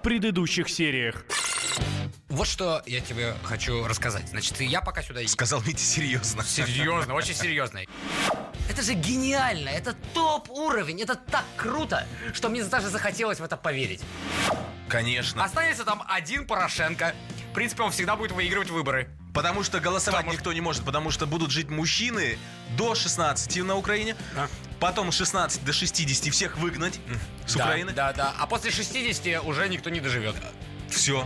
в предыдущих сериях. Вот что я тебе хочу рассказать. Значит, я пока сюда... Сказал Митя серьезно. Серьезно, очень серьезно. Это же гениально, это топ-уровень, это так круто, что мне даже захотелось в это поверить. Конечно. Останется там один Порошенко. В принципе, он всегда будет выигрывать выборы. Потому что голосовать Потому никто не может, потому что будут жить мужчины до 16 на Украине, А. потом 16 до 60 всех выгнать с Да, Украины. Да, да. А после 60 уже никто не доживет. Все.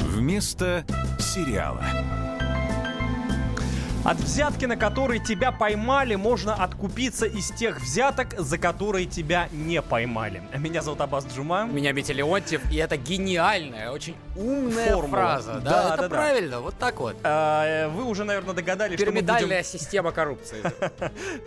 Вместо сериала. От взятки, на которой тебя поймали, можно откупиться из тех взяток, за которые тебя не поймали. Меня зовут Аббас Джума. Меня Митя Леонтьев, и это гениальная, очень умная Формула. фраза. Да, Да, это да, да. правильно, вот так вот. А, Вы уже, наверное, догадались, что мы будем... Система коррупции.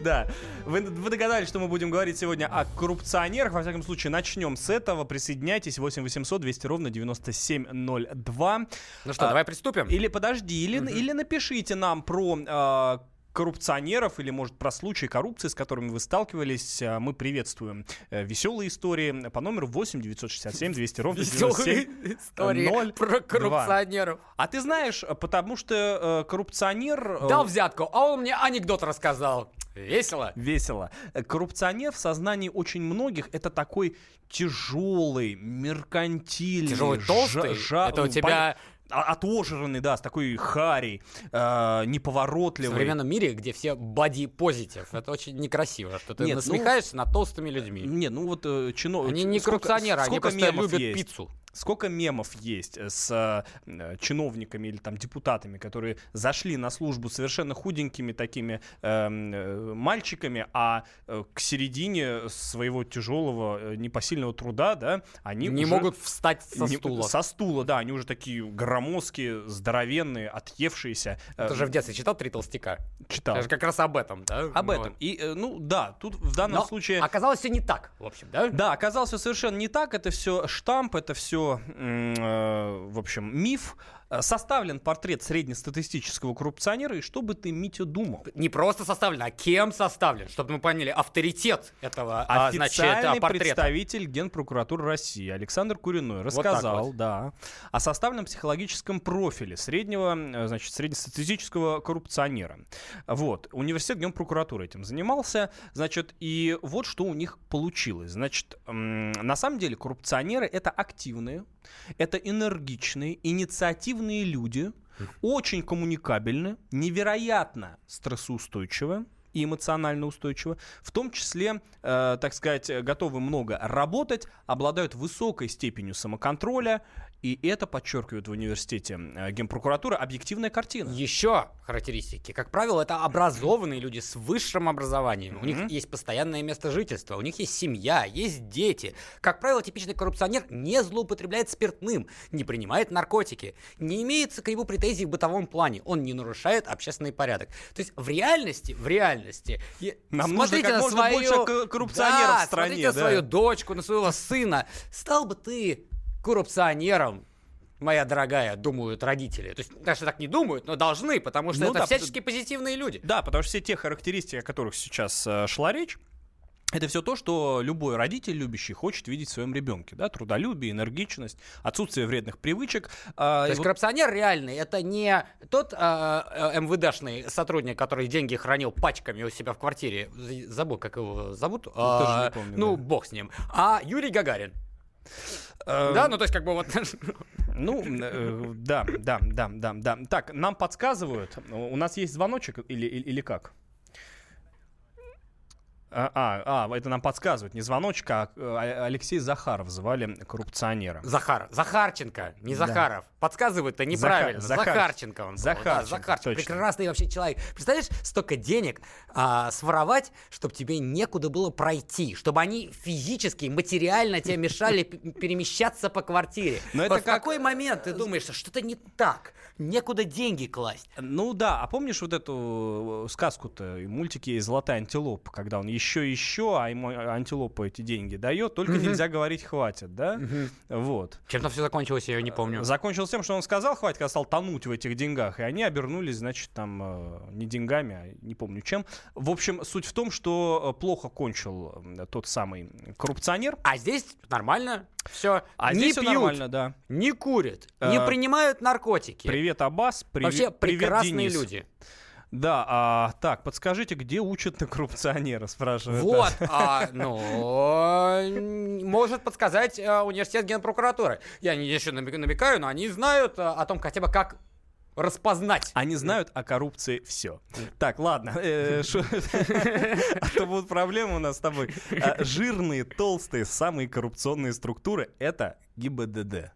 Да. Вы, догадались, что мы будем говорить сегодня о коррупционерах. Во всяком случае, начнем с этого. Присоединяйтесь. 8 800 200 ровно 9702. Ну что, А, давай приступим? Или подожди, или напишите нам про а, коррупционеров или, может, про случаи коррупции, с которыми вы сталкивались. А, Мы приветствуем э, веселые истории по номеру 8 967 200 ровно Веселые 97 истории ноль про два. коррупционеров. А ты знаешь, потому что э, коррупционер... э, Дал взятку, а он мне анекдот рассказал. Весело. Весело. Коррупционер в сознании очень многих это такой тяжелый, меркантильный, Тяжелый, толстый. жа- Это у ну, тебя Отожранный, да, с такой харей, э, в неповоротливый. современном мире, где все body позитив. Это очень некрасиво, что ты Нет, ну- насмехаешься над толстыми людьми. Не, ну вот э, чино... Они не сколько- коррупционеры, они сколько просто мемов любят есть? пиццу. Сколько мемов есть э, с э, чиновниками или там депутатами, которые зашли на службу совершенно худенькими такими эм, э, мальчиками, а э, к середине своего тяжелого непосильного труда, да, они Не уже могут встать со не- стула. Со стула, да, они уже такие громоздкие, здоровенные, отъевшиеся. Ты же в детстве читал «Три толстяка»? читал. Это как раз об этом, да? Об Ну этом. И, ну, да, тут в данном Но случае... оказалось все не так, в общем, да? Да, оказалось всё совершенно не так. Это все штамп, это все, в общем, миф. Э, Составлен портрет среднестатистического коррупционера, и что бы ты, Митя, думал? Не просто составлен, а кем составлен, чтобы мы поняли авторитет этого, а, значит, Официальный а, портрета. представитель Генпрокуратуры России Александр Куриной рассказал, вот. да, о составленном психологическом профиле среднего, э, значит, среднестатистического коррупционера. Вот, университет Генпрокуратуры этим занимался, значит, и вот что у них получилось. Значит, на самом деле коррупционеры это активные, это энергичные, инициативные люди, очень коммуникабельны, невероятно стрессоустойчивы и эмоционально устойчивы, в том числе, э, так сказать, готовы много работать, обладают высокой степенью самоконтроля, и это подчеркивает в университете э, Генпрокуратура объективная картина. Еще характеристики. Как правило, это образованные люди с высшим образованием. У них есть постоянное место жительства, у них есть семья, есть дети. Как правило, типичный коррупционер не злоупотребляет спиртным, не принимает наркотики, не имеется к нему претензий в бытовом плане, он не нарушает общественный порядок. То есть в реальности, в реальности, Нам нужно смотрите как на можно свою- больше ко- коррупционеров Да, в стране, смотрите на да. свою дочку, на своего сына. Стал бы ты коррупционером, моя дорогая, думают родители. То есть даже так не думают, но должны, потому что Ну это да, всячески позитивные люди. Да, потому что все те характеристики, о которых сейчас э, шла речь, это все то, что любой родитель любящий хочет видеть в своем ребенке. Да? Трудолюбие, энергичность, отсутствие вредных привычек. А, То есть вот- коррупционер реальный, это не тот а, а, МВДшный сотрудник, который деньги хранил пачками у себя в квартире. Забыл, как его зовут. А, не помню, ну, да. бог с ним. А Юрий Гагарин. Да, ну то есть как бы вот... Ну, э, да, да, да, да, да. Так, нам подсказывают. У нас есть звоночек или, или как? А, а, а, это нам подсказывают. Не звоночек, а э, Алексей Захаров звали коррупционера. Захар. Захарченко, не Да. Захаров. Подсказывают-то неправильно. Захар- Захарченко он был. Да, Захарченко, Захарченко. точно. Прекрасный вообще человек. Представляешь, столько денег а, своровать, чтобы тебе некуда было пройти, чтобы они физически, материально тебе мешали перемещаться по квартире. Но это в как- какой момент ты думаешь, что что-то не так? Некуда деньги класть. Ну да, а помнишь вот эту э, сказку-то, и мультики «Золотая антилопа», когда он ищет еще, еще, а ему антилопа эти деньги дает, только Мгм. нельзя говорить «хватит», да? Мгм. Вот. Чем-то все закончилось, я не помню. Закончилось тем, что он сказал «хватит», когда стал тонуть в этих деньгах, и они обернулись, значит, там э, не деньгами, а не помню чем. В общем, суть в том, что э, плохо кончил тот самый коррупционер, А здесь нормально, все. а не здесь все пьют, нормально, да. не курят, не Э, принимают наркотики. Привет, Аббас. Привет, Вообще привет, прекрасные Денис. люди. Да, а, так, подскажите, где учат на коррупционера, спрашивает. Вот, а, ну, может подсказать а, университет генпрокуратуры. Я не еще намек- намекаю, но они знают а, о том хотя бы, как распознать. Они знают о коррупции все. Так, ладно. э, А то будут проблемы у нас с тобой. А, Жирные, толстые, самые коррупционные структуры — это ГИБДД.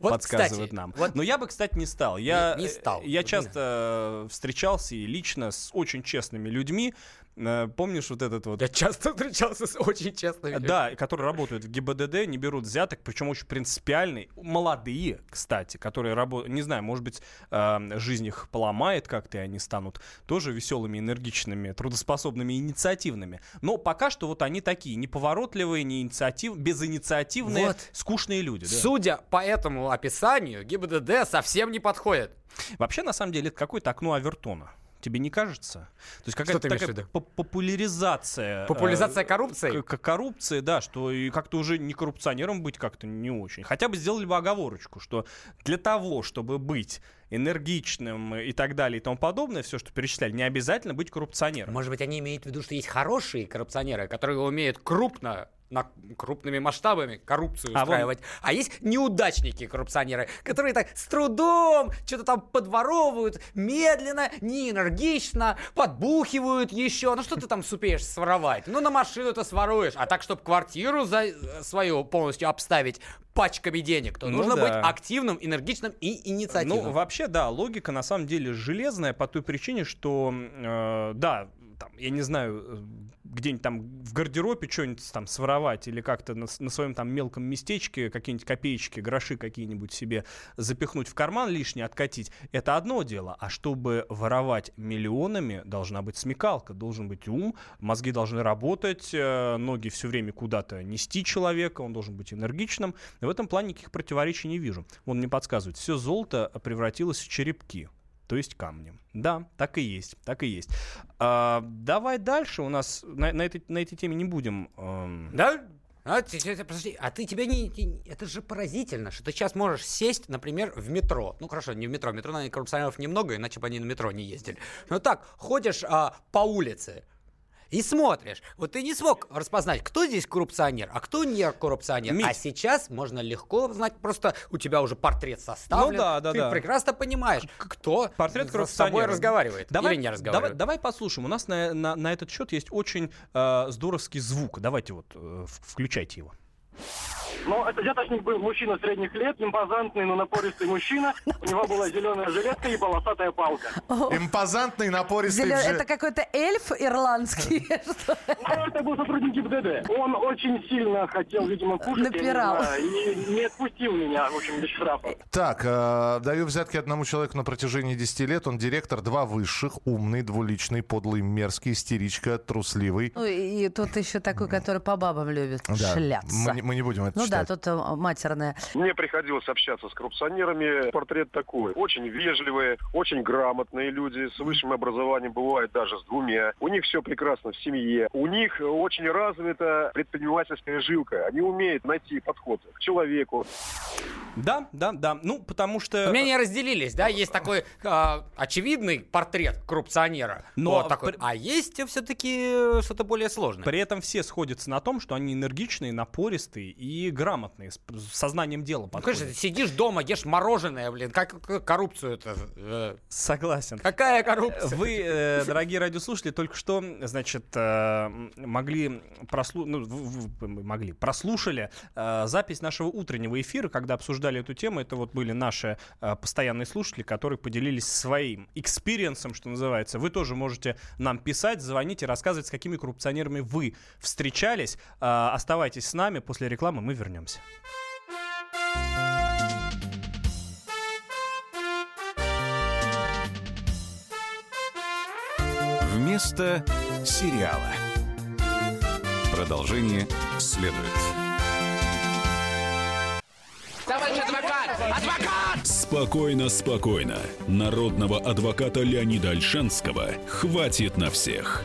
Вот, подсказывает кстати, нам. вот Но я бы, кстати, не стал. Я, Не- не стал. э, Я часто э, встречался и лично с очень честными людьми. Э, Помнишь вот этот вот я часто встречался с очень честными людьми. Да, которые работают в ГИБДД, не берут взяток, причем очень принципиальные. Молодые, кстати, которые работают, не знаю, может быть, э, жизнь их поломает как-то, и они станут тоже веселыми, энергичными, трудоспособными, инициативными. Но пока что вот они такие, неповоротливые, не инициатив, безинициативные, Вот. скучные люди. да. Судя по этому описанию, ГИБДД совсем не подходит. Вообще, на самом деле, это какое-то окно Авертона. Тебе не кажется? То есть какая-то ты имеешь в такая виду? по- популяризация. э, Популяризация коррупции? к- коррупции, да, что и как-то уже не коррупционером быть как-то не очень. Хотя бы сделали бы оговорочку, что для того, чтобы быть энергичным и так далее и тому подобное, все, что перечисляли, не обязательно быть коррупционером. Может быть, они имеют в виду, что есть хорошие коррупционеры, которые умеют крупно на крупными масштабами коррупцию А вон- устраивать. А есть неудачники-коррупционеры, которые так с трудом что-то там подворовывают, медленно, не энергично, подбухивают еще. Ну что ты там супеешь своровать? Ну на машину-то своруешь. А так, чтобы квартиру за э, свою полностью обставить пачками денег, то Ну нужно да. быть активным, энергичным и инициативным. Ну, вообще, да, логика на самом деле железная по той причине, что, э, да, там, я не знаю, э, где-нибудь там в гардеробе что-нибудь там своровать или как-то на, на своем там мелком местечке какие-нибудь копеечки, гроши какие-нибудь себе запихнуть в карман лишнее, откатить, это одно дело. А чтобы воровать миллионами, должна быть смекалка, должен быть ум, мозги должны работать, э, ноги все время куда-то нести человека, он должен быть энергичным. И в этом плане никаких противоречий не вижу. Он мне подсказывает, все золото превратилось в черепки. То есть камни. Да, так и есть, так и есть. А, давай дальше. У нас на, на этой, на этой теме не будем. эм, Да? А, ты- подожди, а ты тебя не, не- Это же поразительно, что ты сейчас можешь сесть, например, в метро. Ну хорошо, не в метро. В метро, наверное, коррупционеров немного, иначе бы они на метро не ездили. Но так, ходишь а, по улице и смотришь. Вот ты не смог распознать, кто здесь коррупционер, а кто не коррупционер. Мить. А сейчас можно легко знать, просто у тебя уже портрет составлен. Ну да, да, ты да. прекрасно понимаешь, кто Портрет с собой разговаривает Давай, или не давай, разговаривает. давай послушаем. У нас на, на, на этот счет есть очень э, здоровский звук. Давайте вот э, включайте его. Ну, это взяточник был мужчина средних лет, импозантный, но напористый мужчина. У него была зеленая жилетка и полосатая палка. Импозантный, напористый. Зелё- Это какой-то эльф ирландский. Ну, это был сотрудник ГИБДД. Он очень сильно хотел, видимо, кушать, Напирал. и не отпустил меня, в общем, без штрафа. Так, э, даю взятки одному человеку на протяжении 10 лет. Он директор, два высших, умный, двуличный, подлый, мерзкий, истеричка, трусливый. Ну и тут еще такой, который по бабам любит Да, шляться. Мы, не- мы не будем это Ну да, тут э, матерная. Мне приходилось общаться с коррупционерами. Портрет такой. Очень вежливые, очень грамотные люди с высшим образованием, бывает даже с двумя. У них все прекрасно в семье. У них очень развита предпринимательская жилка. Они умеют найти подход к человеку. Да, да, да. Ну, потому что... Мнения разделились, да? Есть такой а, очевидный портрет коррупционера. Но Вот такой. при- А есть все-таки что-то более сложное. При этом все сходятся на том, что они энергичные, напористые и грамотные, с со знанием дела Ну, подходят. конечно, ты сидишь дома, ешь мороженое, блин, как, как коррупцию это? э, Согласен. какая коррупция? Вы, э, дорогие радиослушатели, только что, значит, э, могли прослу... ну, в- в- могли прослушали э, запись нашего утреннего эфира, когда обсуждали эту тему. Это вот были наши э, постоянные слушатели, которые поделились своим experience ом, что называется. Вы тоже можете нам писать, звонить и рассказывать, с какими коррупционерами вы встречались. Э, оставайтесь с нами. После рекламы мы вернемся. Вместо сериала. Продолжение следует. Спокойно, спокойно. Народного адвоката Леонида Альшанского хватит на всех.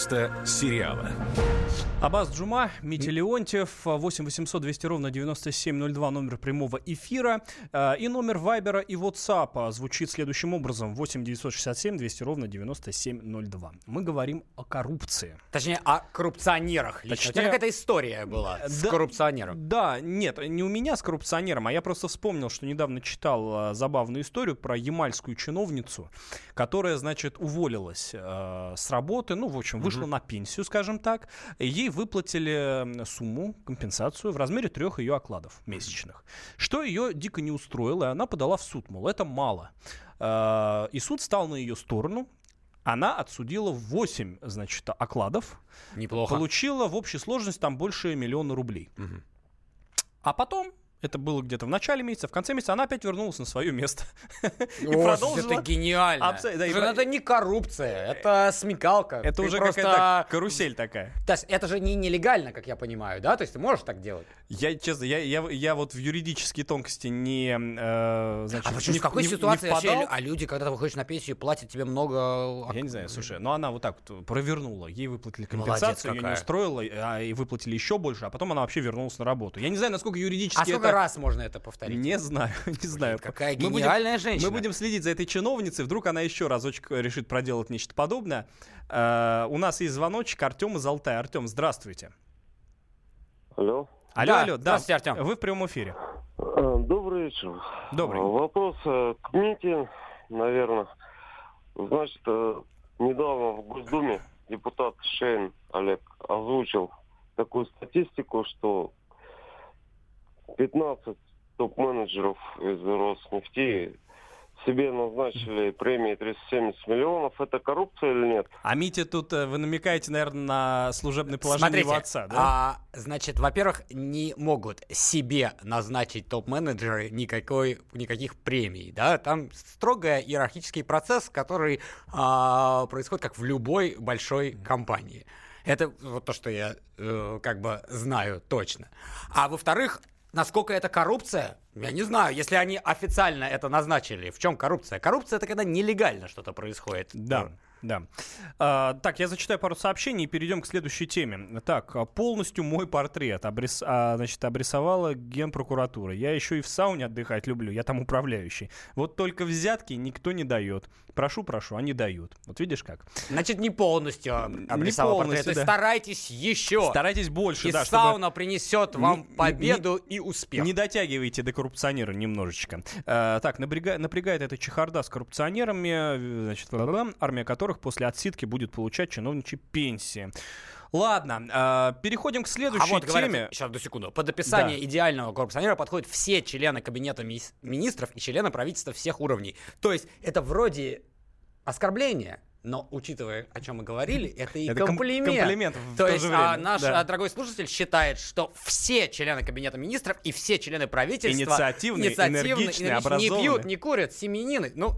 Вместо сериала. Абаз Джума, Митя Леонтьев, 8 800 200 ровно 9702, номер прямого эфира. Э, И номер Вайбера и WhatsApp звучит следующим образом. 8 967 200 ровно 9702. Мы говорим о коррупции. Точнее, о коррупционерах. Лично. У тебя Точнее- какая-то история была с Да. коррупционером. Да, нет, не у меня с коррупционером, а я просто вспомнил, что недавно читал э, забавную историю про ямальскую чиновницу, которая, значит, уволилась э, с работы, ну, в общем, вышла на пенсию, скажем так. Ей выплатили сумму, компенсацию в размере трех ее окладов месячных. Что ее дико не устроило, и она подала в суд, мол, это мало. Э, и суд стал на ее сторону. Она отсудила 8, значит, окладов. Неплохо. Получила в общей сложности там больше миллиона рублей. А потом, это было где-то в начале месяца, в конце месяца она опять вернулась на свое место. И О, продолжила. Это гениально. Да, и ну это не коррупция, это смекалка. Это Ты уже просто... какая-то карусель такая. То есть это же не нелегально, как я понимаю, да? То есть ты можешь так делать? Я, честно, я, я, я вот в юридические тонкости не, э, значит, А почему не, в какой не- не ситуации вообще? А люди, когда ты выходишь на пенсию, платят тебе много... Я не знаю, слушай, но она вот так вот провернула. Ей выплатили компенсацию, ее не какая. устроило, а и выплатили еще больше, а потом она вообще вернулась на работу. Я не знаю, насколько юридически А сколько раз можно это повторить? Не знаю, не знаю. какая гениальная женщина. Мы будем следить за этой чиновницей, вдруг она еще разочек решит проделать нечто подобное. Э, у нас есть звоночек Артем из Алтая. Артем, здравствуйте. Алло. Алло, Да, алло, да. здравствуйте, Артем. Вы в прямом эфире. Э, Добрый вечер. Добрый. Э, Вопрос э, к Мите, наверное. Значит, э, недавно в Госдуме депутат Шейн Олег озвучил такую статистику, что 15 топ-менеджеров из Роснефти себе назначили премии 370 миллионов. Это коррупция или нет? А Митя тут, э, вы намекаете, наверное, на служебное положение его отца, да? а, значит, во-первых, не могут себе назначить топ-менеджеры никакой, никаких премий, да, там строго иерархический процесс, который а, происходит как в любой большой компании. Это вот то, что я э, как бы знаю точно. А во-вторых, насколько это коррупция, я не знаю. Если они официально это назначили, в чем коррупция? Коррупция это когда нелегально что-то происходит. Да, да. А, так, я зачитаю пару сообщений и перейдем к следующей теме. Так, а, полностью мой портрет обрис, а, значит, обрисовала генпрокуратура. Я еще и в сауне отдыхать люблю, я там управляющий. Вот только взятки никто не дает. Прошу, прошу, они дают. Вот видишь как? Значит, не полностью обрисовал полностью, портрет. Да. старайтесь еще. Старайтесь больше, и да, чтобы... сауна принесет вам Не- победу и успех. Не дотягивайте до коррупционера немножечко. Э, так, напряга- напрягает эта чехарда с коррупционерами, э, значит, армия которых после отсидки будет получать чиновничьи пенсии. Ладно, э, переходим к А следующей вот говорят, теме. сейчас, одну секунду. Под описание Да. идеального коррупционера подходят все члены кабинета мис- министров и члены правительства всех уровней. То есть это вроде оскорбление, но учитывая, о чем мы говорили, это и Это ком- комплимент. комплимент в То то есть а, время, наш да. а, дорогой слушатель считает, что все члены кабинета министров и все члены правительства Инициативные, энергичные, энергичные, не пьют, не курят, семьянины. Ну,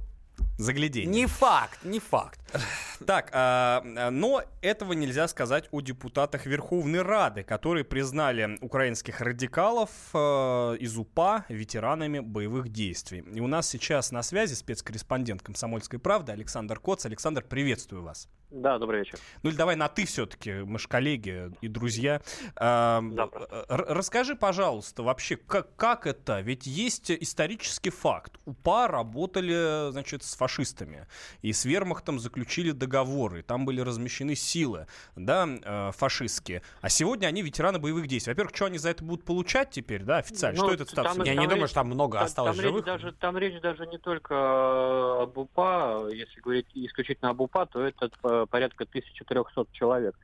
Загляденье. не факт, не факт. Так, а, а, но этого нельзя сказать о депутатах Верховной Рады, которые признали украинских радикалов э, из УПА ветеранами боевых действий. И у нас сейчас на связи спецкорреспондент «Комсомольской правды» Александр Коц. Александр, приветствую вас. Да, добрый вечер. Ну или давай на «ты» все-таки, мы же коллеги и друзья. А, Да, р- расскажи, пожалуйста, вообще, как, как это? Ведь есть исторический факт. УПА работали, значит, с фашистами. И с вермахтом заключили договоры. Там были размещены силы, да, э, фашистские. А сегодня они ветераны боевых действий. Во-первых, что они за это будут получать теперь, да, официально? Ну, что этот статус? там- Я не думаю, что там много Там- осталось там живых. Речь даже, там речь даже не только э, об УПА. Если говорить исключительно об УПА, то это э, порядка 1300 человек.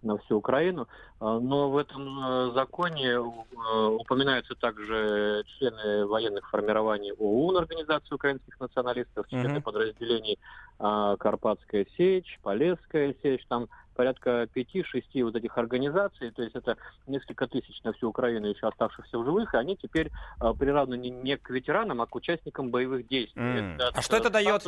на всю Украину. А, Но в этом э, законе э, упоминаются также члены военных формирований ОУН, Организации украинских националистов, члены Мгм. подразделений Карпатская сечь, Полесская сечь, там порядка пяти-шести вот этих организаций, то есть это несколько тысяч на всю Украину еще оставшихся в живых, и они теперь приравнены не к ветеранам, а к участникам боевых действий. Этот, А что это э, дает?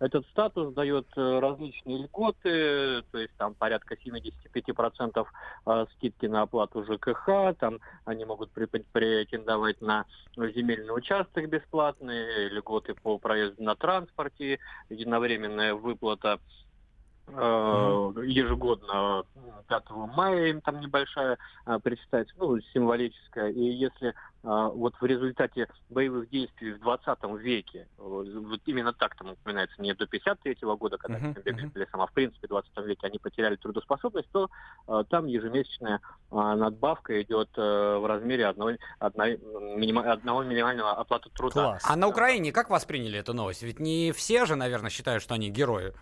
Этот статус дает э, различные льготы, то есть там порядка 75% э, скидки на оплату ЖКХ, там они могут претендовать на земельный участок бесплатные, льготы по проезду на транспорте, единовременная выплата ежегодно м, 5 мая им там небольшая а, причитается, ну, символическая. И если вот в результате боевых действий в 20 веке, вот именно так там упоминается, не до 53 года, когда они там бегали лесам, а в принципе в 20 веке они потеряли трудоспособность, то там ежемесячная надбавка идет э, в размере одного, одной, минима- одного минимального оплаты труда. Класс. А на Украине как восприняли эту новость? Ведь не все же, наверное, считают, что они герои.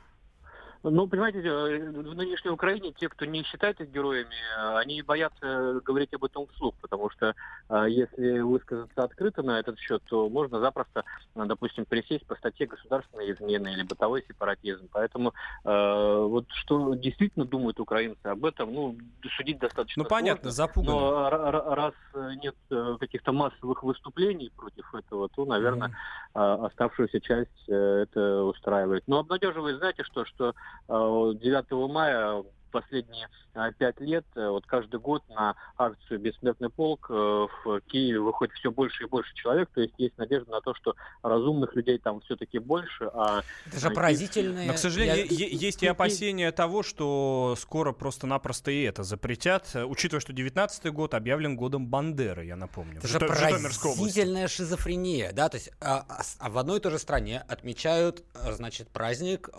Ну, понимаете, э, в нынешней Украине те, кто не считает их героями, э, они боятся говорить об этом вслух, потому что э, если высказаться открыто на этот счет, то можно запросто, э, допустим, присесть по статье государственной измены или бытовой сепаратизм. Поэтому э, вот что действительно думают украинцы об этом, ну, судить достаточно Ну, понятно, сложно. запуганы. Но ра- ра- раз э, нет э, каких-то массовых выступлений против этого, то, наверное, а, оставшуюся часть э, это устраивает. Но обнадеживает, знаете что, что э, 9 мая последние э, пять лет, э, вот каждый год на акцию «Бессмертный полк» э, в Киеве выходит все больше и больше человек, то есть есть надежда на то, что разумных людей там все-таки больше, а Это же поразительно. Но, к сожалению, Я- есть и опасения того, что скоро просто-напросто и это запретят, э, учитывая, что 19 год объявлен годом Бандеры, я напомню. Это же поразительная шизофрения, да, то есть а, а а в одной и той же стране отмечают, значит, праздник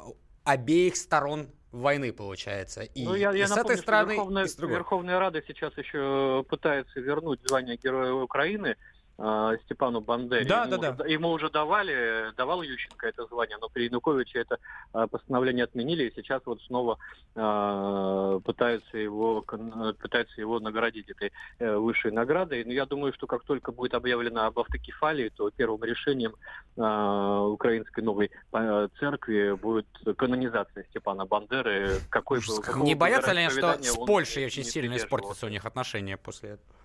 обеих сторон войны, получается. И, Ну, я, и я с напомню, этой стороны, Верховная, и с другой. Верховная Рада сейчас еще пытается вернуть звание Героя Украины э, Степану Бандере. Да, ему, да, уже, ему уже давали, давал Ющенко это звание, но при Януковиче это э, постановление отменили, и сейчас вот снова э, пытаются его пытаются его наградить этой э, высшей наградой. Но я думаю, что как только будет объявлено об автокефалии, то первым решением э, украинской новой э, церкви будет канонизация Степана Бандеры. Какой бы, какого Не боятся ли они, что с Польшей очень сильно испортятся у них отношения после этого?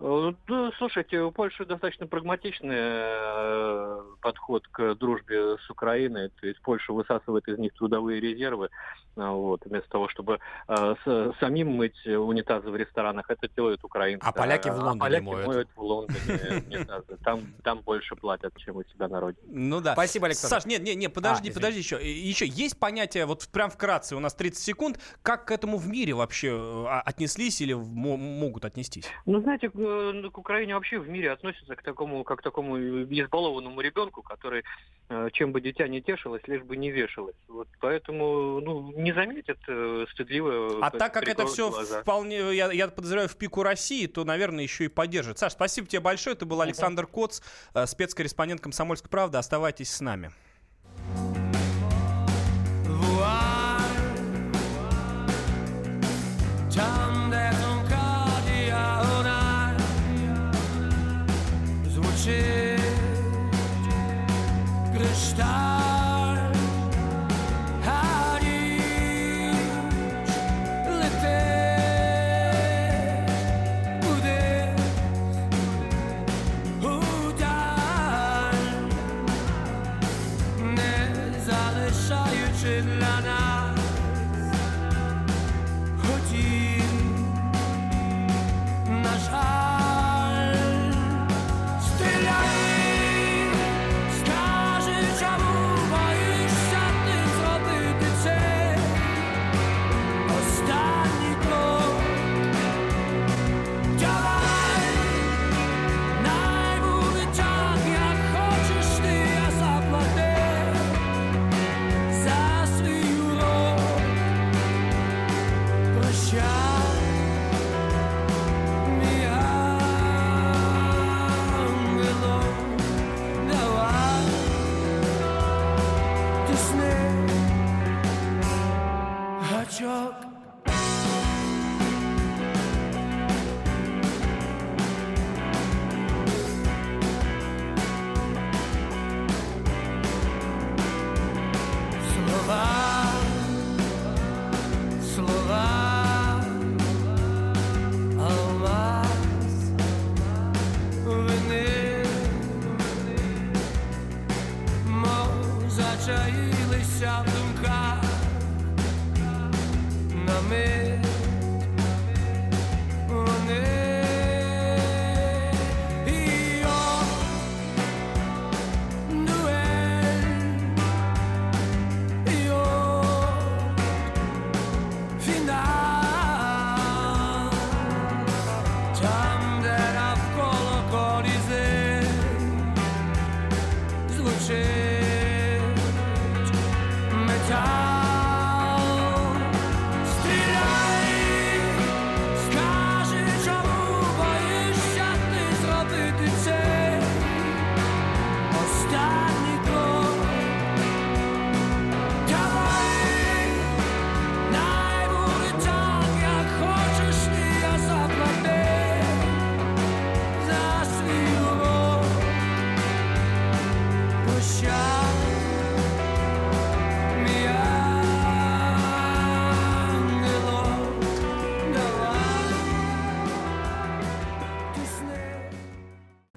Э, Да, слушайте, у Польши достаточно прагматичный э, подход к дружбе с Украиной. То есть Польша высасывает из них трудовые резервы, а, вот, вместо того, чтобы э, с- самим мыть унитазы в ресторанах, это делают украинцы. А поляки в А Лондоне поляки моют. моют в Лондоне унитазы. Там, там больше платят, чем у себя на родине. Ну да. Спасибо, Александр. Саш, нет, нет, нет, подожди, А, подожди еще. Еще есть понятие, вот прям вкратце, у нас 30 секунд, как к этому в мире вообще э, а- отнеслись или могут отнестись? Ну, знаете, к, э, к Украине вообще в мире относятся к такому, как к такому избалованному ребенку, который, э, чем бы дитя не тешилось, лишь бы не вешалось. Вот поэтому, ну, не заметят э, стыдливо. А так как это все глаза. вполне, я, я подозреваю, в пику России, то, наверное, еще и поддержит. Саш, спасибо тебе большое. Это был Александр Коц, спецкорреспондент «Комсомольской правды». Оставайтесь с нами. watching Lana.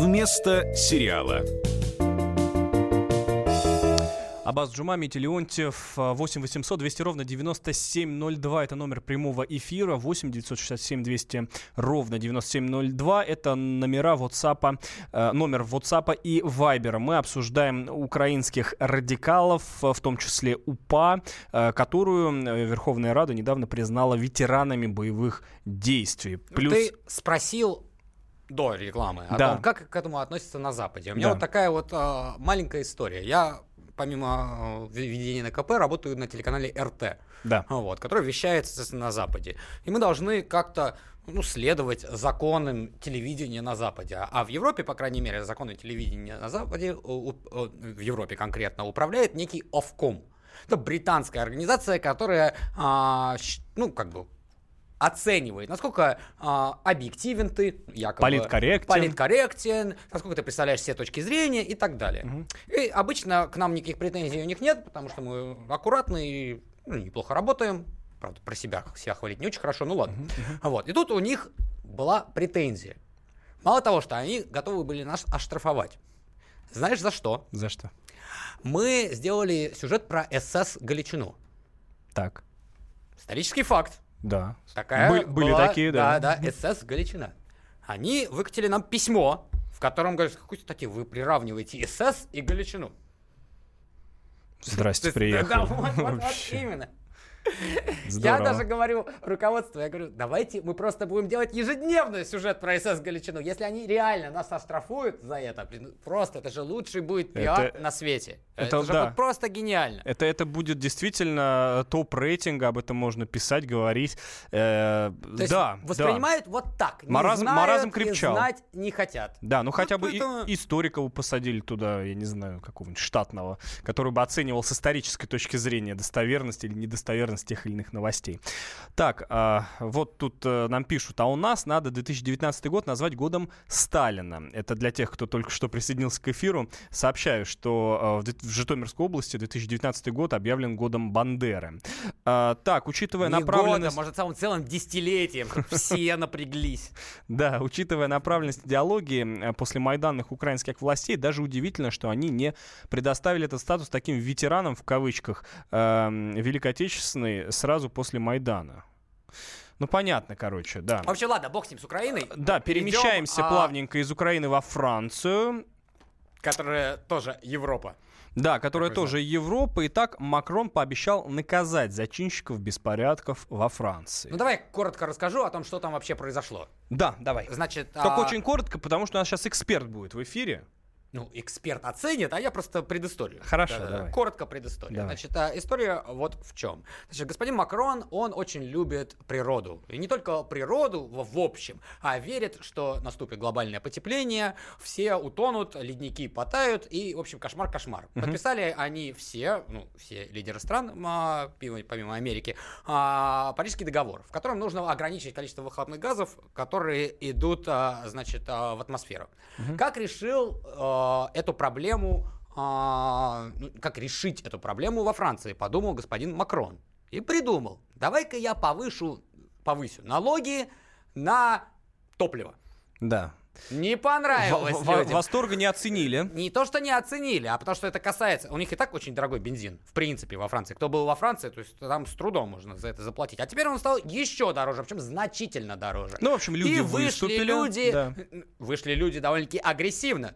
Вместо сериала. Абаз Джума, Митя Леонтьев, 8 800 200 ровно 9702. Это номер прямого эфира. 8 967 200 ровно 9702. Это номера WhatsApp, э, номер WhatsApp и Viber. Мы обсуждаем украинских радикалов, в том числе УПА, э, которую э, Верховная Рада недавно признала ветеранами боевых действий. Плюс... Ты спросил до рекламы о Да. том, как к этому относятся на Западе. У меня Да. вот такая вот а, маленькая история. Я помимо э, ведения НКП работаю на телеканале РТ, Да. вот, который вещает, соответственно, на Западе. И мы должны как-то ну, следовать законам телевидения на Западе. А в Европе, по крайней мере, законы телевидения на Западе, в Европе конкретно, управляет некий Ofcom. Это британская организация, которая, а, ну, как бы, оценивает, насколько а, объективен ты, якобы Политкорректен. политкорректен, насколько ты представляешь все точки зрения и так далее. И обычно к нам никаких претензий у них нет, потому что мы аккуратны и ну, неплохо работаем. Правда, про себя себя хвалить не очень хорошо, ну ладно. Вот. И тут у них была претензия. Мало того, что они готовы были нас оштрафовать. Знаешь за что? За что? Мы сделали сюжет про СС Галичину. Так. Исторический факт. Да. Такая Бы- были была- такие, да. Да, да, СС Галичина. Они выкатили нам письмо, в котором говорят, какой стати вы приравниваете СС и Галичину. Здрасте, есть, Да, вот, вот, вот Вообще. Я даже говорю руководству, я говорю, давайте мы просто будем делать ежедневный сюжет про СС Галичину. Если они реально нас оштрафуют за это, блин, просто это же лучший будет пиар Это- на свете. это Это, же да. будет просто гениально. Это, это будет действительно топ рейтинга, об этом можно писать, говорить. Э, То да, да. воспринимают вот так. Не Маразм- знают маразм и крепчал. знать не хотят. Да, ну хотя бы и- поэтому- историков посадили туда, я не знаю, какого-нибудь штатного, который бы оценивал с исторической точки зрения достоверность или недостоверность тех или иных новостей. Так, а, вот тут э, нам пишут, а у нас надо 2019 год назвать годом Сталина. Это для тех, кто только что присоединился к эфиру. Сообщаю, что э, в в Житомирской области 2019 год объявлен годом Бандеры. А, так, учитывая Не направленность... годом, может, целым, целым десятилетием, чтобы все напряглись. Да, учитывая направленность идеологии э, после майданных украинских властей, даже удивительно, что они не предоставили этот статус таким ветеранам, в кавычках, эм, Великой Отечественной сразу после Майдана. Ну, понятно, короче, да. В общем, ладно, бог с ним, с Украиной. Да, Перейдем, перемещаемся а, плавненько из Украины во Францию. Которая тоже Европа. Да, которая Такой тоже Европа. И так Макрон пообещал наказать зачинщиков беспорядков во Франции. Ну давай коротко расскажу о том, что там вообще произошло. Да, давай. Значит, Только а, очень коротко, потому что у нас сейчас эксперт будет в эфире. Ну, эксперт оценит, а я просто предысторию. Хорошо, Да-да-да. давай. Коротко предысторию. Давай. Значит, а, история вот в чем. Значит, господин Макрон, он очень любит природу. И не только природу в, в общем, а верит, что наступит глобальное потепление, все утонут, ледники потают, и, в общем, кошмар-кошмар. Мгм. Подписали они все, ну, все лидеры стран, а, помимо Америки, а, Парижский договор, в котором нужно ограничить количество выхлопных газов, которые идут, значит, в атмосферу. Как решил эту проблему, а, ну, как решить эту проблему во Франции, подумал господин Макрон. И придумал, давай-ка я повышу, повысю налоги на топливо. Да. Не понравилось во- людям. Восторга не оценили. Не то, что не оценили, а потому что это касается... У них и так очень дорогой бензин, в принципе, во Франции. Кто был во Франции, то есть там с трудом можно за это заплатить. А теперь он стал еще дороже, причем значительно дороже. Ну, в общем, люди И вышли выступили, люди... да. Вышли люди довольно-таки агрессивно.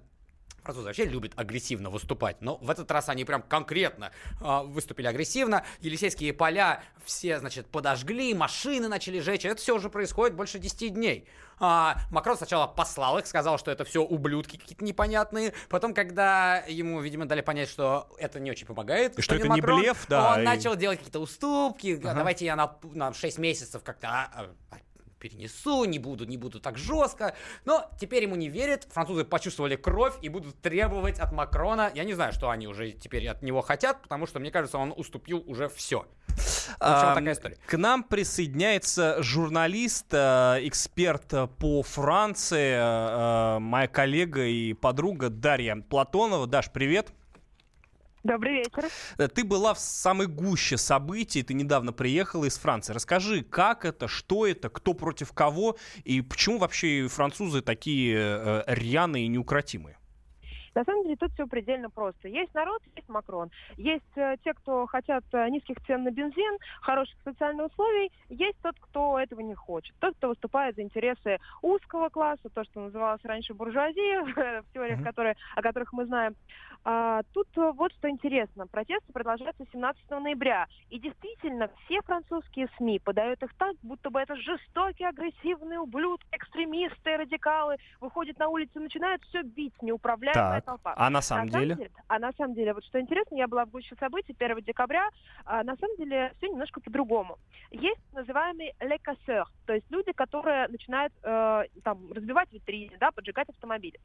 Французы вообще любят агрессивно выступать, но в этот раз они прям конкретно а, выступили агрессивно. Елисейские поля все, значит, подожгли, машины начали жечь. Это все уже происходит больше 10 дней. А, Макрон сначала послал их, сказал, что это все ублюдки какие-то непонятные. Потом, когда ему, видимо, дали понять, что это не очень помогает, И что это не Макрон, блеф, да, он и- начал делать какие-то уступки. Ага. Давайте я на, на 6 месяцев как-то а, а, перенесу, не буду, не буду так жестко. Но теперь ему не верят, французы почувствовали кровь и будут требовать от Макрона. Я не знаю, что они уже теперь от него хотят, потому что, мне кажется, он уступил уже все. А, такая история. К нам присоединяется журналист, э, эксперт по Франции, э, э, моя коллега и подруга Дарья Платонова. Даш, привет. Добрый вечер. Э, Ты была в самой гуще событий, ты недавно приехала из Франции. Расскажи, как это, что это, кто против кого и почему вообще французы такие э, рьяные и неукротимые? На самом деле тут все предельно просто. Есть народ, есть Макрон. Есть э, те, кто хотят э, низких цен на бензин, хороших социальных условий. Есть тот, кто этого не хочет. Тот, кто выступает за интересы узкого класса, то, что называлось раньше буржуазией, в теориях, которые, о которых мы знаем. А, тут э, вот что интересно. Протесты продолжаются 17 ноября. И действительно, все французские СМИ подают их так, будто бы это жестокие, агрессивные ублюдки, экстремисты, радикалы выходят на улицу и начинают все бить, неуправляемая Так, толпа. а на самом деле? А на самом деле, вот что интересно, я была в гуще событий 1 декабря, а, на самом деле все немножко по-другому. Есть les casseurs, то есть люди, которые начинают э, там разбивать витрины, да, поджигать автомобили.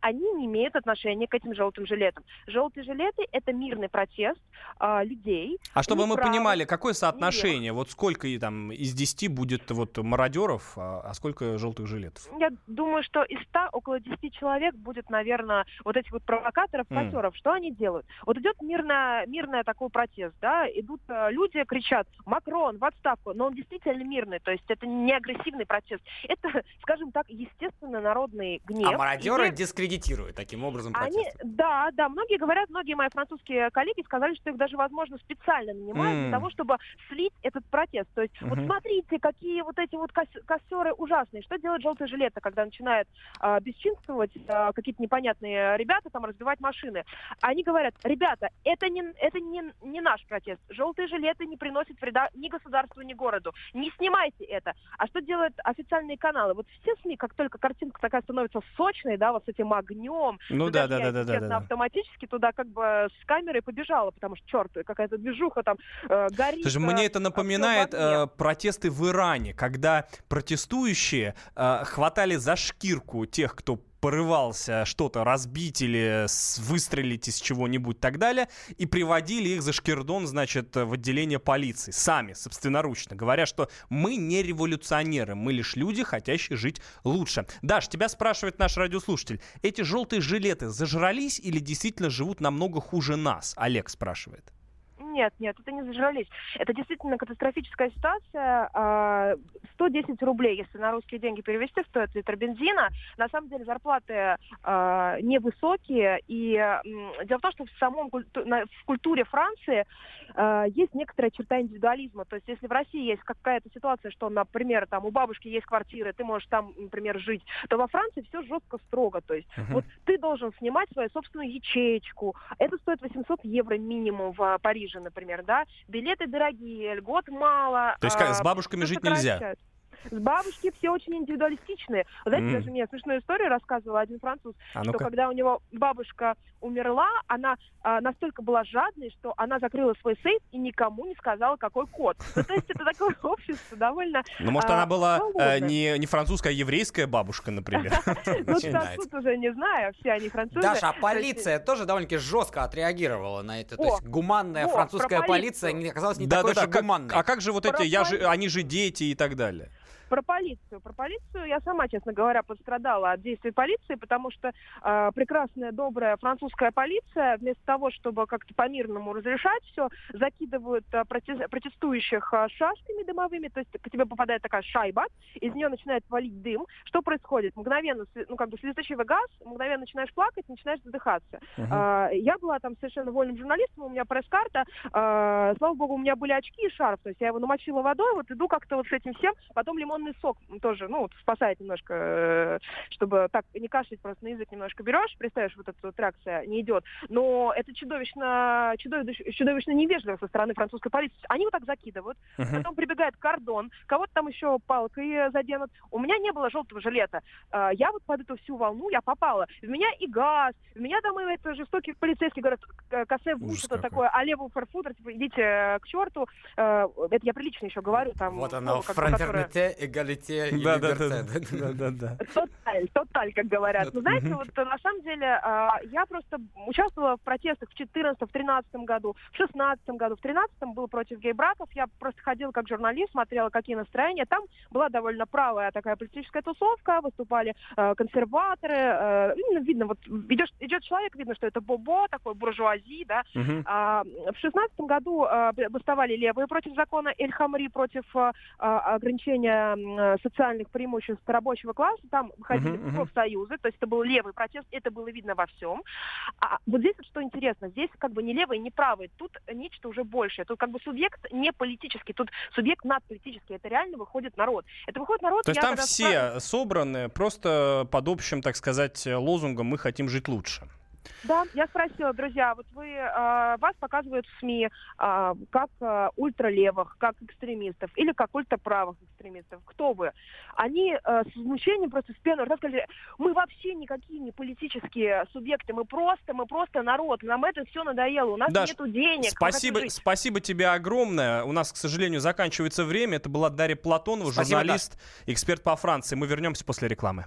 Они не имеют отношения к этим желтым жилетам. Желтые жилеты – это мирный протест а, людей. А чтобы мы неправых, понимали, какое соотношение, вот сколько там из 10 будет вот мародеров, а, а сколько желтых жилетов? Я думаю, что из 100 около 10 человек будет, наверное, вот этих вот провокаторов, М. кассеров. Что они делают? Вот идет мирная, мирная такой протест, да, идут э, люди, кричат «Макрон, в отставку!» Но он действительно мирный, то есть это не агрессивный протест. Это, скажем так, естественно народный гнев. А мародеры И дискредитируют таким образом протест. они, да, да, многие говорят, многие мои французские коллеги сказали, что их даже, возможно, специально нанимают М. для того, чтобы слить этот протест. То есть, вот Мгм. смотрите, какие вот эти вот кос- кассеры ужасные. Что делают желтые жилеты, когда начинают а, бесчинствовать а, какие-то непонятные ребята, там, разбивать машины? Они говорят, ребята, это не, это не, не наш протест. Желтые жилеты не приносят вреда ни государству, ни городу. Не снимайте это. А что делают официальные каналы? Вот все СМИ, как только картинка такая становится сочной, да, вот с этим огнем, Ну да, да, да, да, да, да. Автоматически туда как бы с камерой побежала, потому что, черт, какая-то движуха там э, горит. Слушай, э, мне это напоминает э, протесты в Иране, когда протестующие э, хватали за шкирку тех, кто порывался что-то разбить или выстрелить из чего-нибудь и так далее, и приводили их за шкирдон, значит, в отделение полиции, сами, собственноручно, говоря, что мы не революционеры, мы лишь люди, хотящие жить лучше. Даш, тебя спрашивает наш радиослушатель, эти желтые жилеты зажрались или действительно живут намного хуже нас? Олег спрашивает. Нет, нет, это не зажрались. Это действительно катастрофическая ситуация. А, 110 рублей, если на русские деньги перевести, стоит литр бензина. На самом деле зарплаты а, невысокие. И дело в том, что в самом в культуре Франции а, есть некоторая черта индивидуализма. То есть если в России есть какая-то ситуация, что, например, там у бабушки есть квартира, ты можешь там, например, жить, то во Франции все жестко строго. То есть Мгм. вот ты должен снимать свою собственную ячеечку. Это стоит 800 евро минимум в а, Париже, например, да. Билеты дорогие, льгот мало. То есть как, а, с бабушками всё жить нельзя? сокращают. С бабушки все очень индивидуалистичные. Знаете, М. даже мне смешную историю рассказывал один француз, А что ну-ка. когда у него бабушка умерла, она а, настолько была жадной, что она закрыла свой сейф и никому не сказала, какой код. Ну, то есть это такое общество довольно... Ну, может, а, она была э, не, не французская, а еврейская бабушка, например. Ну, тут уже не знаю, все они французы. Даша, а полиция тоже довольно-таки жестко отреагировала на это. То есть гуманная французская полиция оказалась не Да, такой да, же гуманной. а как же вот эти, я же, полицию. они же дети и так далее? Про полицию. Про полицию я сама, честно говоря, пострадала от действий полиции, потому что э, прекрасная, добрая французская полиция, вместо того, чтобы как-то по-мирному разрешать все, закидывают э, проте- протестующих э, шашками дымовыми, то есть к тебе попадает такая шайба, из нее начинает валить дым. Что происходит? Мгновенно, ну, как бы слезоточивый газ, мгновенно начинаешь плакать, начинаешь задыхаться. А, я была там совершенно вольным журналистом, у меня пресс-карта, а, слава богу, у меня были очки и шарф, то есть я его намочила водой, вот иду как-то вот с этим всем, потом лимонный сок тоже, ну, вот спасает немножко, э, чтобы так не кашлять, просто на язык немножко берешь, представляешь, вот эта вот реакция не идет, но это чудовищно, чудовищно, чудовищно невежливо со стороны французской полиции. Они вот так закидывают, Мгм. потом прибегает кордон, кого-то там еще палкой э, заденут. У меня не было желтого жилета. А, Я вот под эту всю волну я попала. В меня и газ, в меня там и это жестокие полицейские говорят, «К- кассе в что-то какой. такое, а левую фарфутер, типа, идите э, к черту. Это я прилично еще говорю. Там, Вот слово, оно, бы, которое- эгалите и Да, да, либерте. да, да, да, да. Тоталь, тоталь, как говорят. Ну, знаете, вот э, на самом деле а, я просто участвовала в протестах в 14 в 13 году, в 16 году, в 13 был против гей-браков. Я просто ходила как журналист, смотрела, какие настроения. Там была довольно правая такая политическая тусовка, выступали э, консерваторы. э, ну, видно, вот идешь, идет человек, видно, что это бобо, такой буржуази, да. А, в шестнадцатом году а, б- бастовали левые против закона Эль Хамри, против а, ограничения э, социальных преимуществ рабочего класса. Там выходили Мгм, мгм. профсоюзы, то есть это был левый протест, это было видно во всем. А вот здесь вот что интересно, здесь как бы не левый, не правый, тут нечто уже большее. Тут как бы субъект не политический, тут субъект надполитический, это реально выходит народ. Это выходит народ. То есть там все спрашиваю- собраны просто под общим, так сказать, лозунгом «мы хотим жить лучше». Да, я спросила, друзья, вот вы, э, вас показывают в СМИ э, как э, ультралевых, как экстремистов или как ультраправых экстремистов. Кто вы? Они э, с возмущением просто с пеной рта сказали, мы вообще никакие не политические субъекты, мы просто, мы просто народ, нам это все надоело, у нас Даш, нету денег. Спасибо, хотим жить». спасибо тебе огромное. У нас, к сожалению, заканчивается время. Это была Дарья Платонова, Спасибо, журналист, эксперт по Франции. Мы вернемся после рекламы.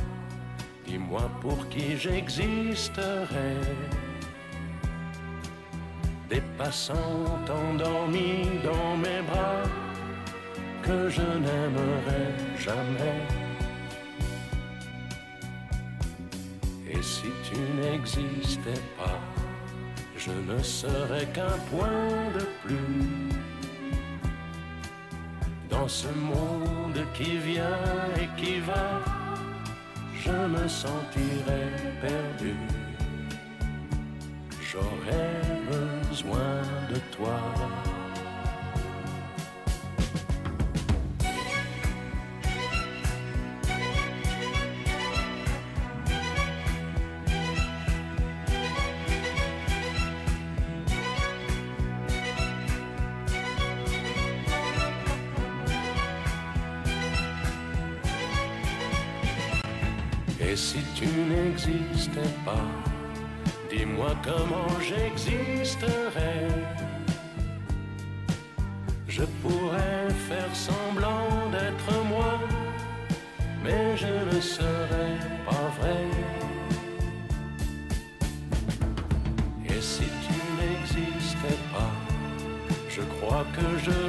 Dis-moi pour qui j'existerais. Des passants endormis dans mes bras que je n'aimerais jamais. Et si tu n'existais pas, je ne serais qu'un point de plus dans ce monde qui vient et qui va je me sentirais perdu. J'aurais besoin de toi. Dis-moi comment j'existerais. Je pourrais faire semblant d'être moi, mais je ne serais pas vrai. Et si tu n'existais pas, je crois que je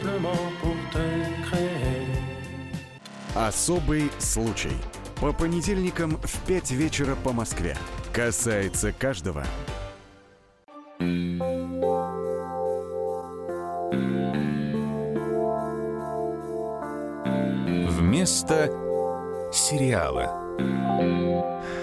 simplement pour te créer. Особый случай. По понедельникам в 5 вечера по Москве. Касается каждого. Вместо сериала.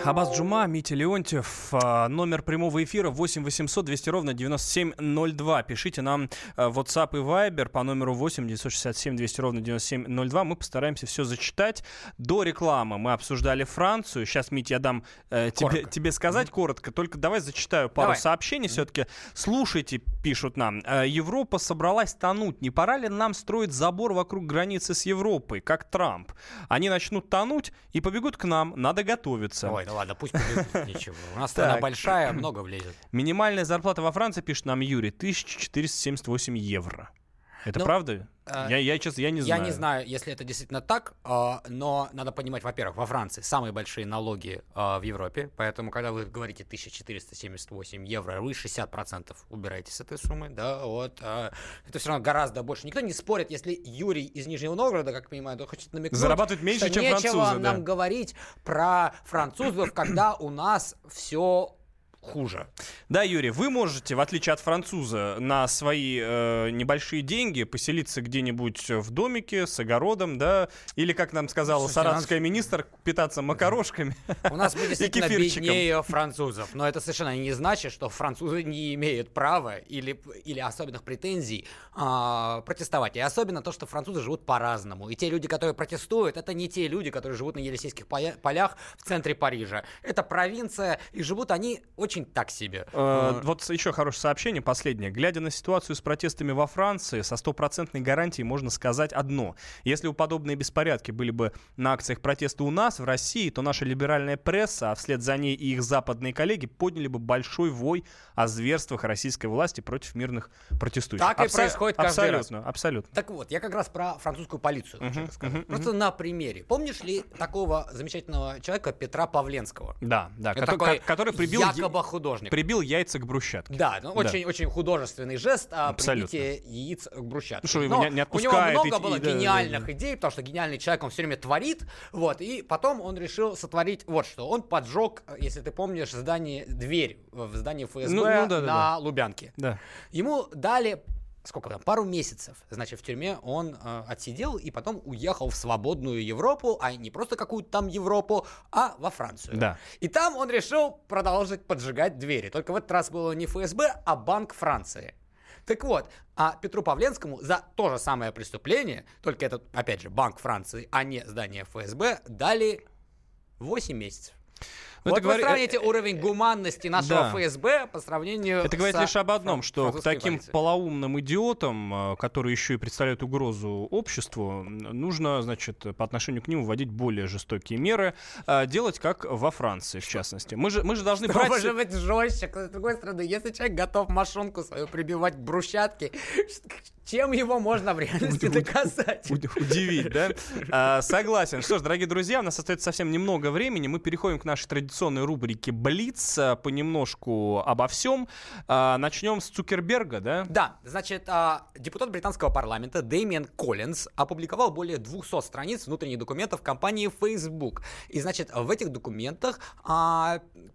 Абаз Джума, Митя Леонтьев, а, номер прямого эфира 8 800 200 ровно 9702. Пишите нам а, в WhatsApp и Viber по номеру 8 967 200 ровно 9702. Мы постараемся все зачитать. До рекламы мы обсуждали Францию. Сейчас, Митя, я дам э, тебе, тебе сказать коротко. Только давай зачитаю пару Давай. сообщений все-таки. Слушайте, пишут нам. э, Европа собралась тонуть. Не пора ли нам строить забор вокруг границы с Европой, как Трамп? Они начнут тонуть и побегут к нам. Надо готовиться. Ой, ну ладно, пусть побегут, ничего. У нас страна большая, много влезет. Минимальная зарплата во Франции, пишет нам Юрий, 1478 евро. Это Ну, правда? э, я, я, честно, я не Я знаю. не знаю, если это действительно так, а, но надо понимать, во-первых, во Франции самые большие налоги а, в Европе, поэтому, когда вы говорите 1478 евро, вы 60% убираете с этой суммы, да, вот, а, это все равно гораздо больше. Никто не спорит, если Юрий из Нижнего Новгорода, как понимаю, хочет намекнуть, Зарабатывает меньше, что чем нечего французы, да. нам говорить про французов, когда у нас все хуже. Да, Юрий, вы можете, в отличие от француза, на свои э, небольшие деньги поселиться где-нибудь в домике с огородом, да, или, как нам сказала Слушайте, саратовская министр, питаться макарошками. У нас мы действительно беднее французов, но это совершенно не значит, что французы не имеют права или, или особенных претензий а, протестовать. И особенно то, что французы живут по-разному. И те люди, которые протестуют, это не те люди, которые живут на Елисейских полях в центре Парижа. Это провинция, и живут они очень так себе. Э, Вот еще хорошее сообщение, последнее. Глядя на ситуацию с протестами во Франции, со стопроцентной гарантией можно сказать одно. Если бы подобные беспорядки были бы на акциях протеста у нас, в России, то наша либеральная пресса, а вслед за ней и их западные коллеги, подняли бы большой вой о зверствах российской власти против мирных протестующих. Так и происходит каждый раз. абсолютно. Так вот, я как раз про французскую полицию хочу рассказать. Просто на примере. Помнишь ли такого замечательного человека Петра Павленского? Да, да, который, такой ко- который прибил, якобы художник. прибил яйца к брусчатке. Да, ну, очень, очень художественный жест а, Абсолютно. прибитие яиц к брусчатке. Ну, что, Но не- у него много и- было и- да, да, гениальных да. идей, потому что гениальный человек, он все время творит, вот, и потом он решил сотворить вот что. Он поджег, если ты помнишь, здание, дверь в здании ФСБ Ну, ну, да, да, на да. Лубянке. Да. Ему дали сколько там, пару месяцев, значит, в тюрьме он э, отсидел и потом уехал в свободную Европу, а не просто какую-то там Европу, а во Францию. Да. И там он решил продолжить поджигать двери. Только в этот раз было не ФСБ, а Банк Франции. Так вот, а Петру Павленскому за то же самое преступление, только это, опять же, Банк Франции, а не здание ФСБ, дали 8 месяцев. Ну, вот это вы говори- сравните уровень гуманности нашего Да. ФСБ по сравнению Это говорит лишь об одном, что к таким полицией. полоумным идиотам, э, которые еще и представляют угрозу обществу, нужно, значит, по отношению к ним вводить более жестокие меры, э, делать как во Франции, в частности. Мы же, мы же должны Что брать... может быть жестче? С другой стороны, если человек готов машинку свою прибивать к брусчатке, чем его можно в реальности доказать? Уд- Удивить, да? А, согласен. Что ж, дорогие друзья, у нас остается совсем немного времени. Мы переходим к нашей традиционной рубрике «Блиц». а, Понемножку обо всем. А, начнем с Цукерберга, да? Да, значит, депутат британского парламента Дэмиан Коллинз опубликовал более 200 страниц внутренних документов компании Facebook. И, значит, в этих документах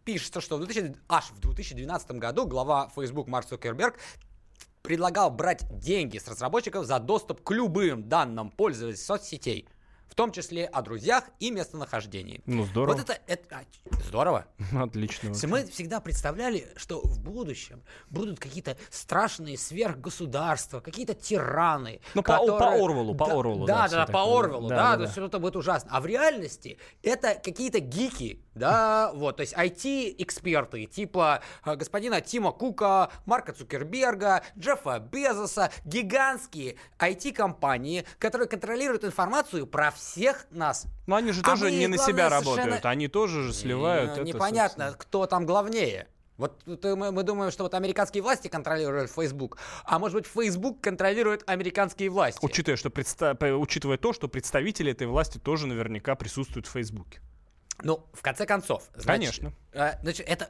пишется, что в 2000 аж в 2012 году глава Facebook Марк Цукерберг предлагал брать деньги с разработчиков за доступ к любым данным пользователей соцсетей, в том числе о друзьях и местонахождении. Ну, здорово. Вот это, это а, здорово. Отлично. Если Мы всегда представляли, что в будущем будут какие-то страшные сверхгосударства, какие-то тираны. Ну, по- которые- по Орвелу, по Да, Орвелу, да, Да, всё да, по такое. Орвелу, Да, да, да, то да. есть что-то будет ужасно. А в реальности это какие-то гики, да, вот, то есть IT-эксперты, типа э, господина Тима Кука, Марка Цукерберга, Джеффа Безоса, гигантские IT-компании, которые контролируют информацию про всех нас. Но они же А тоже мы, не на главное, себя совершенно- работают. Они тоже же сливают. Это, Непонятно, кто там главнее. Вот мы, мы думаем, что вот американские власти контролируют Facebook, а может быть Facebook контролирует американские власти. Учитывая, что предста- учитывая то, что представители этой власти тоже наверняка присутствуют в Фейсбуке. Ну, в конце концов, значит, Конечно. э, значит, это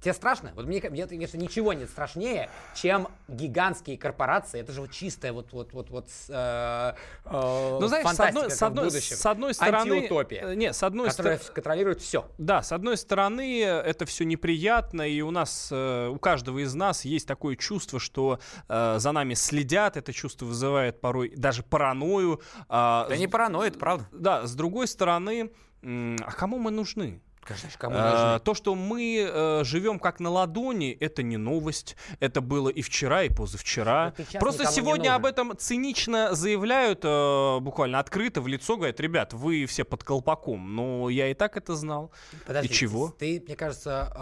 Тебе страшно? Вот мне, мне кажется, ничего нет страшнее, чем гигантские корпорации. Это же вот чистая вот вот вот вот э, э, Ну, знаешь, с одной, с одной, будущем. с одной стороны... Антиутопия, э, Не, с одной которая стороны... контролирует все. Да, с одной стороны, это все неприятно, и у нас, э, у каждого из нас есть такое чувство, что э, за нами следят, это чувство вызывает порой даже паранойю. а Да с- не параноид, правда. Да, с другой стороны, м, а кому мы нужны? Нужны? То, что мы э, живем как на ладони, это не новость. Это было и вчера, и позавчера. Просто сегодня об этом цинично заявляют, э, буквально открыто в лицо, говорят, ребят, вы все под колпаком. Но я и так это знал. Подожди, и чего? Ты, мне кажется,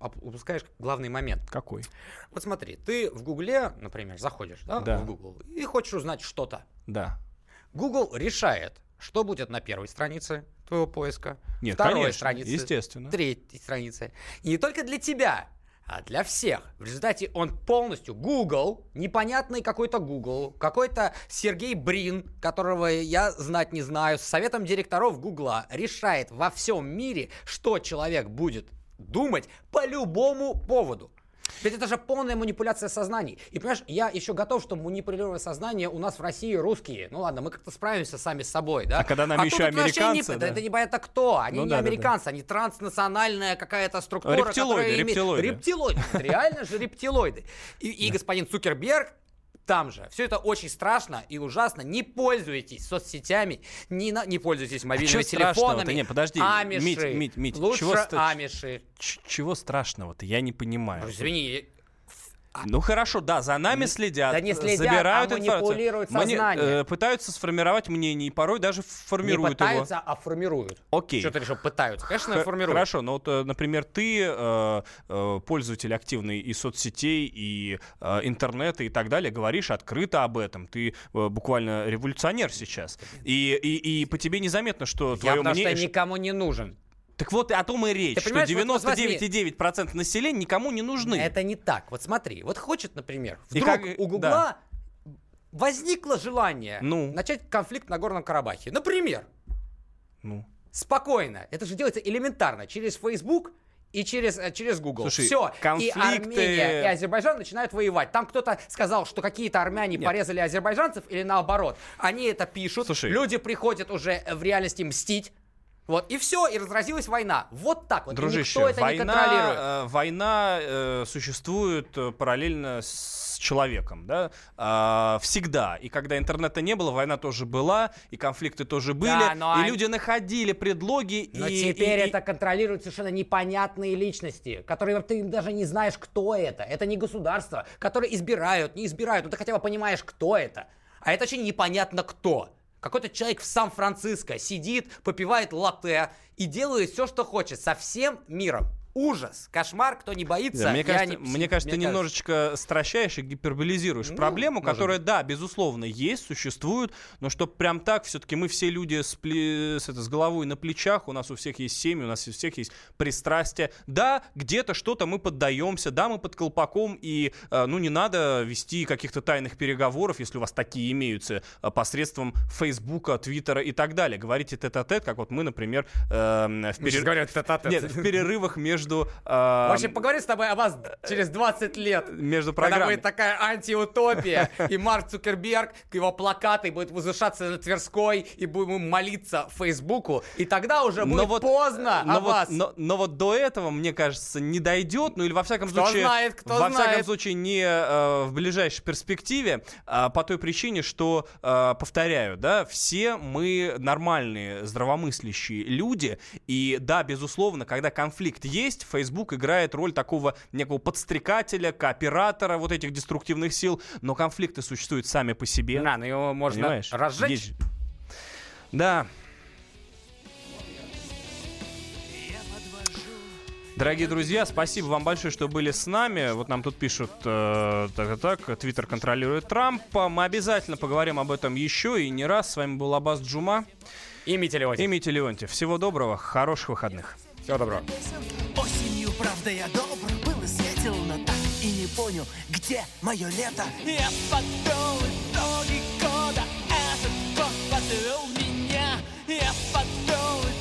э, упускаешь главный момент. Какой? Вот смотри, ты в Гугле, например, заходишь, да, Да. в Google, и хочешь узнать что-то. Да. Google решает, что будет на первой странице твоего поиска, Нет, второй конечно, странице, естественно. третьей странице. И не только для тебя, а для всех. В результате он полностью Google, непонятный какой-то Google, какой-то Сергей Брин, которого я знать не знаю, с советом директоров Гугла решает во всем мире, что человек будет думать по любому поводу. Ведь это же полная манипуляция сознаний. И понимаешь, я еще готов, что манипулируя сознание у нас в России русские. Ну ладно, мы как-то справимся сами с собой, да? А когда нам тут еще вообще не- американцы, да да. Это не понятно кто. Они Ну не да, да, да. американцы, они транснациональная какая-то структура. Рептилоиды, которая имеет- рептилоиды. Рептилоиды. Реально же рептилоиды. И господин Цукерберг там же. Все это очень страшно и ужасно. Не пользуйтесь соцсетями, не, на- не пользуйтесь мобильными чё страшного-то? телефонами. Не, подожди, Амиши. Мить, Мить, Мить, Лучше чего амиши. Чего страшного-то? Я не понимаю. Ну, Извини, Ну хорошо, да, за нами следят, да не следят, забирают а информацию, манипулируют мани- э, пытаются сформировать мнение и порой даже не формируют его. пытаются, а формируют. Окей. Что ты решил, пытаются? Конечно, Х- формируют. Хорошо, но вот, э, например, ты э, э, пользователь активный и соцсетей, и э, интернета и так далее, говоришь открыто об этом. Ты э, буквально революционер сейчас. И, и, и по тебе незаметно, что Я твое потому что мнение... я никому не нужен. Так вот, о том и речь, Ты что понимаешь, вот- вот возьми. 99,9% населения никому не нужны. Это не так. Вот смотри, вот хочет, например, И вдруг как- у Гугла да. возникло желание Ну. начать конфликт на Горном Карабахе. Например, Ну. спокойно. Это же делается элементарно. Через Facebook и через, э, через Google. Слушай, Все. конфликты- И Армения, и Азербайджан начинают воевать. Там кто-то сказал, что какие-то армяне Нет. порезали азербайджанцев или наоборот. Они это пишут. Слушай. Люди приходят уже в реальности мстить. Вот, и все, и разразилась война. Вот так вот. И Дружище, никто это не контролирует. война, э, война э, существует э, параллельно с человеком, да, А, всегда. И когда интернета не было, война тоже была, и конфликты тоже были, Да, но и они- люди находили предлоги. Но и, теперь и- и- это контролируют совершенно непонятные личности, которые ты даже не знаешь, кто это. Это не государство, которые избирают, не избирают. Ну ты хотя бы понимаешь, кто это. А это очень непонятно кто. Какой-то человек в Сан-Франциско сидит, попивает латте и делает все, что хочет со всем миром. Ужас, кошмар, кто не боится. Да, мне я кажется, не псих, мне кажется, ты мне немножечко стращаешь и гиперболизируешь Ну, проблему, может которая, да, безусловно, есть, существует, но что прям так, все-таки мы все люди с, пле- с, это, с головой на плечах, у нас у всех есть семьи, у нас у всех есть пристрастия. Да, где-то что-то мы поддаемся, да, мы под колпаком, и, э, ну, не надо вести каких-то тайных переговоров, если у вас такие имеются, э, посредством Фейсбука, Твиттера и так далее. Говорите тет-а-тет, как вот мы, например, э, в, перер- тет-а-тет. Нет, в перерывах между... э, В общем, поговорим с тобой о вас через 20 лет. между Когда программами. будет такая антиутопия, и Марк Цукерберг, его плакаты будет возвышаться на Тверской, и будем молиться Фейсбуку, и тогда уже будет поздно но о вот, вас. Но, но вот до этого, мне кажется, не дойдет, ну или во всяком Кто случае, знает, кто во всяком знает. случае не э, в ближайшей перспективе, а по той причине, что, э, повторяю, да, все мы нормальные, здравомыслящие люди, и да, безусловно, когда конфликт есть, Facebook играет роль такого некого подстрекателя, кооператора вот этих деструктивных сил, но конфликты существуют сами по себе. Да, но его можно Понимаешь? разжечь. Есть Да. Дорогие друзья, спасибо вам большое, что были с нами. Вот нам тут пишут э, так, так, Твиттер контролирует Трампа. Мы обязательно поговорим об этом еще и не раз. С вами был Аббас Джума. И Митя Леонтьев. И Митя Леонтьев. Всего доброго, хороших выходных. Всего доброго. Осенью, правда, я добр был и светил, но так и не понял, где мое лето. Я подвел итоги года, этот год подвел меня. Я подвел итоги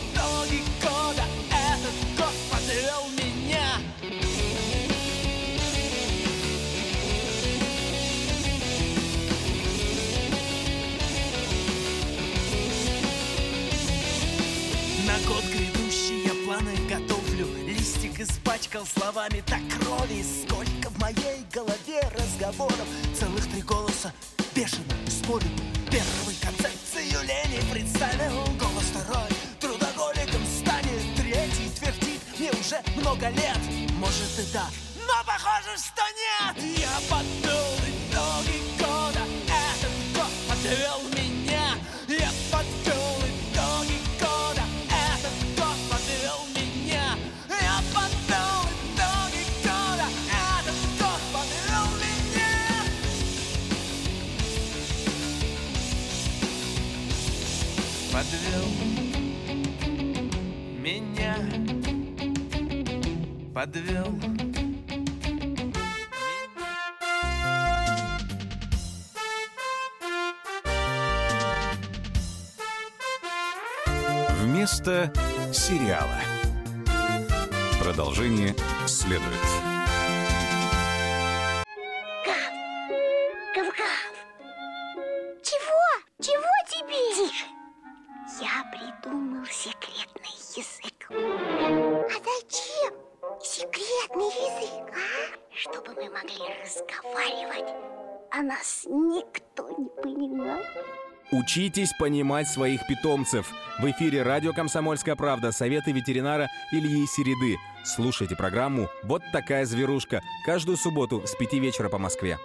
пачкал словами так крови Сколько в моей голове разговоров. Целых три голоса бешено спорят. Первый концепцию лени представил Голос второй трудоголиком станет Третий твердит мне уже много лет. Может и да, но похоже, что нет. Я подвел Подвел Вместо сериала. Продолжение следует. Нас никто не понимал. Учитесь понимать своих питомцев. В эфире радио «Комсомольская правда» советы ветеринара Ильи Середы. Слушайте программу «Вот такая зверушка» каждую субботу с 5 вечера по Москве.